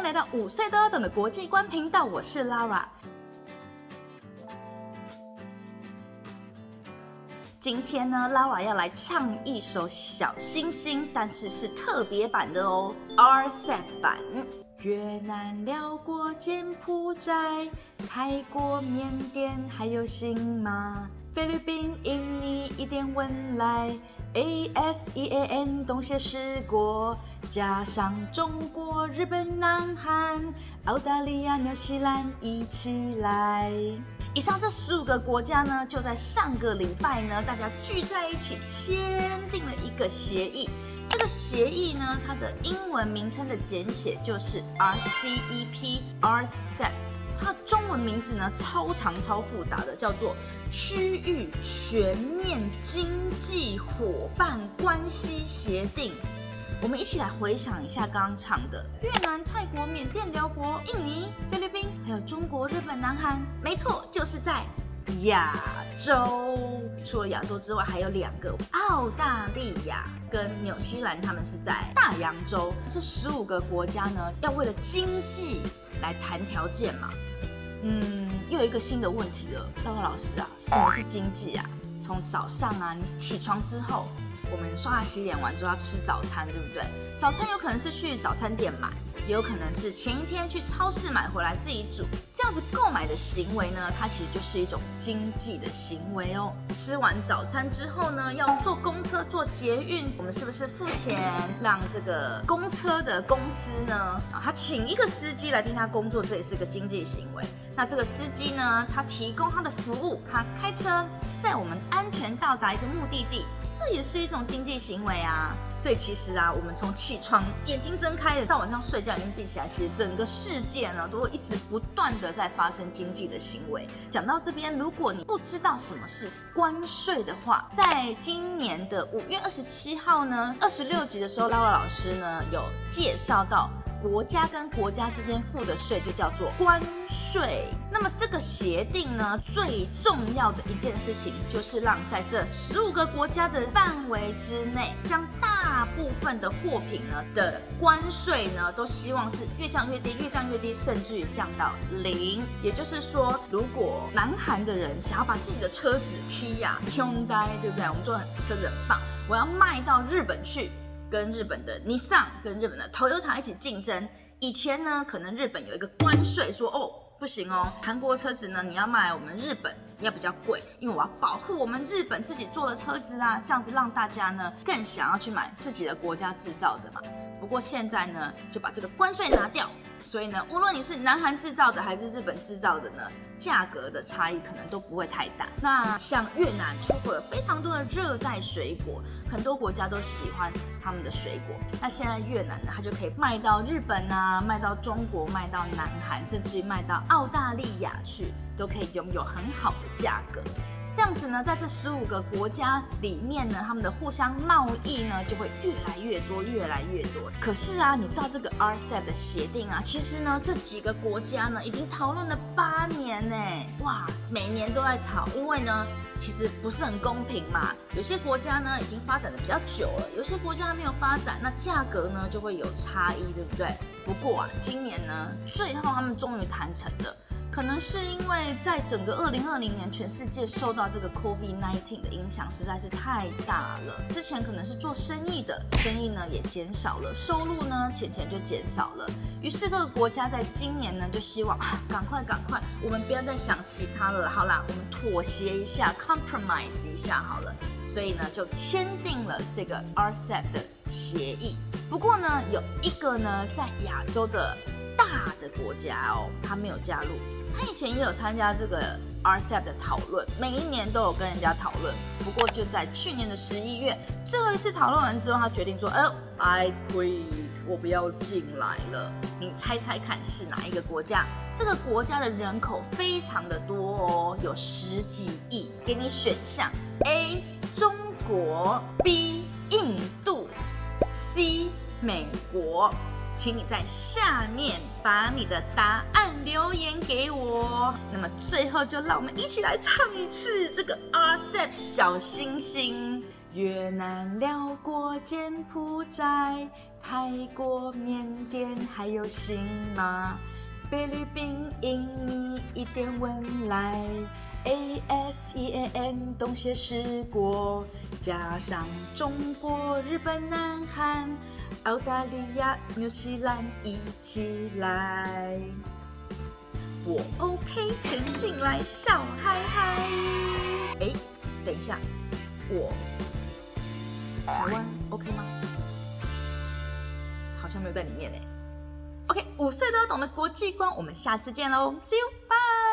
迎来到五岁都要懂的国际观频道，我是 Lara。今天呢，Lara 要来唱一首《小星星》，但是是特别版的哦，RCEP 版。越南、辽国、柬埔寨、泰国、缅甸，还有新马、菲律宾、印尼、一点文莱。ASEAN 东协十国，加上中国、日本、南韩、澳大利亚、纽西兰一起来。以上这十五个国家呢，就在上个礼拜呢，大家聚在一起签订了一个协议。这个协议呢，它的英文名称的简写就是 RCEP，RCEP。它的中文名字呢，超长超复杂的，叫做区域全面经济伙伴关系协定。我们一起来回想一下刚刚唱的越南、泰国、缅甸、辽国、印尼、菲律宾，还有中国、日本、南韩。没错，就是在亚洲。除了亚洲之外，还有两个澳大利亚跟纽西兰，他们是在大洋洲。这十五个国家呢，要为了经济来谈条件嘛。嗯，又有一个新的问题了，大华老师啊，什么是经济啊？从早上啊，你起床之后，我们刷牙洗脸完之后要吃早餐，对不对？早餐有可能是去早餐店买。也有可能是前一天去超市买回来自己煮，这样子购买的行为呢，它其实就是一种经济的行为哦。吃完早餐之后呢，要坐公车、坐捷运，我们是不是付钱让这个公车的公司呢？啊，他请一个司机来替他工作，这也是个经济行为。那这个司机呢，他提供他的服务，他开车载我们安全到达一个目的地。这也是一种经济行为啊，所以其实啊，我们从起床眼睛睁开的到晚上睡觉眼睛闭起来，其实整个世界呢都会一直不断的在发生经济的行为。讲到这边，如果你不知道什么是关税的话，在今年的五月二十七号呢，二十六集的时候，拉拉老师呢有介绍到。国家跟国家之间付的税就叫做关税。那么这个协定呢，最重要的一件事情就是让在这十五个国家的范围之内，将大部分的货品呢的关税呢，都希望是越降越低，越降越低，甚至于降到零。也就是说，如果南韩的人想要把自己的车子 Kia Hyundai，对不对？我们做车子很棒，我要卖到日本去。跟日本的尼桑跟日本的 Toyota 一起竞争。以前呢，可能日本有一个关税，说哦不行哦，韩国车子呢你要卖我们日本要比较贵，因为我要保护我们日本自己做的车子啊，这样子让大家呢更想要去买自己的国家制造的嘛。不过现在呢，就把这个关税拿掉。所以呢，无论你是南韩制造的还是日本制造的呢，价格的差异可能都不会太大。那像越南出口了非常多的热带水果，很多国家都喜欢他们的水果。那现在越南呢，它就可以卖到日本啊，卖到中国，卖到南韩，甚至于卖到澳大利亚去，都可以拥有很好的价格。这样子呢，在这十五个国家里面呢，他们的互相贸易呢就会越来越多，越来越多。可是啊，你知道这个 RCEP 的协定啊，其实呢，这几个国家呢已经讨论了八年呢，哇，每年都在吵，因为呢，其实不是很公平嘛。有些国家呢已经发展的比较久了，有些国家还没有发展，那价格呢就会有差异，对不对？不过啊，今年呢，最后他们终于谈成了。可能是因为在整个二零二零年，全世界受到这个 COVID-19 的影响实在是太大了。之前可能是做生意的，生意呢也减少了，收入呢钱钱就减少了。于是各个国家在今年呢就希望啊，赶快赶快，我们不要再想其他了。好啦，我们妥协一下，compromise 一下好了。所以呢就签订了这个 RCEP 的协议。不过呢有一个呢在亚洲的大的国家哦，他没有加入。他以前也有参加这个 RCEP 的讨论，每一年都有跟人家讨论。不过就在去年的十一月，最后一次讨论完之后，他决定说：“哎呦，I quit，我不要进来了。”你猜猜看是哪一个国家？这个国家的人口非常的多哦，有十几亿。给你选项：A. 中国；B. 印度；C. 美国。请你在下面把你的答案留言给我。那么最后就让我们一起来唱一次这个 RCEP 小星星。越南、辽国、柬埔寨、泰国、缅甸还有新马，菲律宾、印尼一点文莱，ASEAN 东协十国，加上中国、日本、南韩、澳大利亚、纽西兰一起来。我 OK，前进来，笑嗨嗨。哎，等一下，我台湾 OK 吗？好像没有在里面呢。OK，五岁都要懂的国际观，我们下次见喽，See you，bye。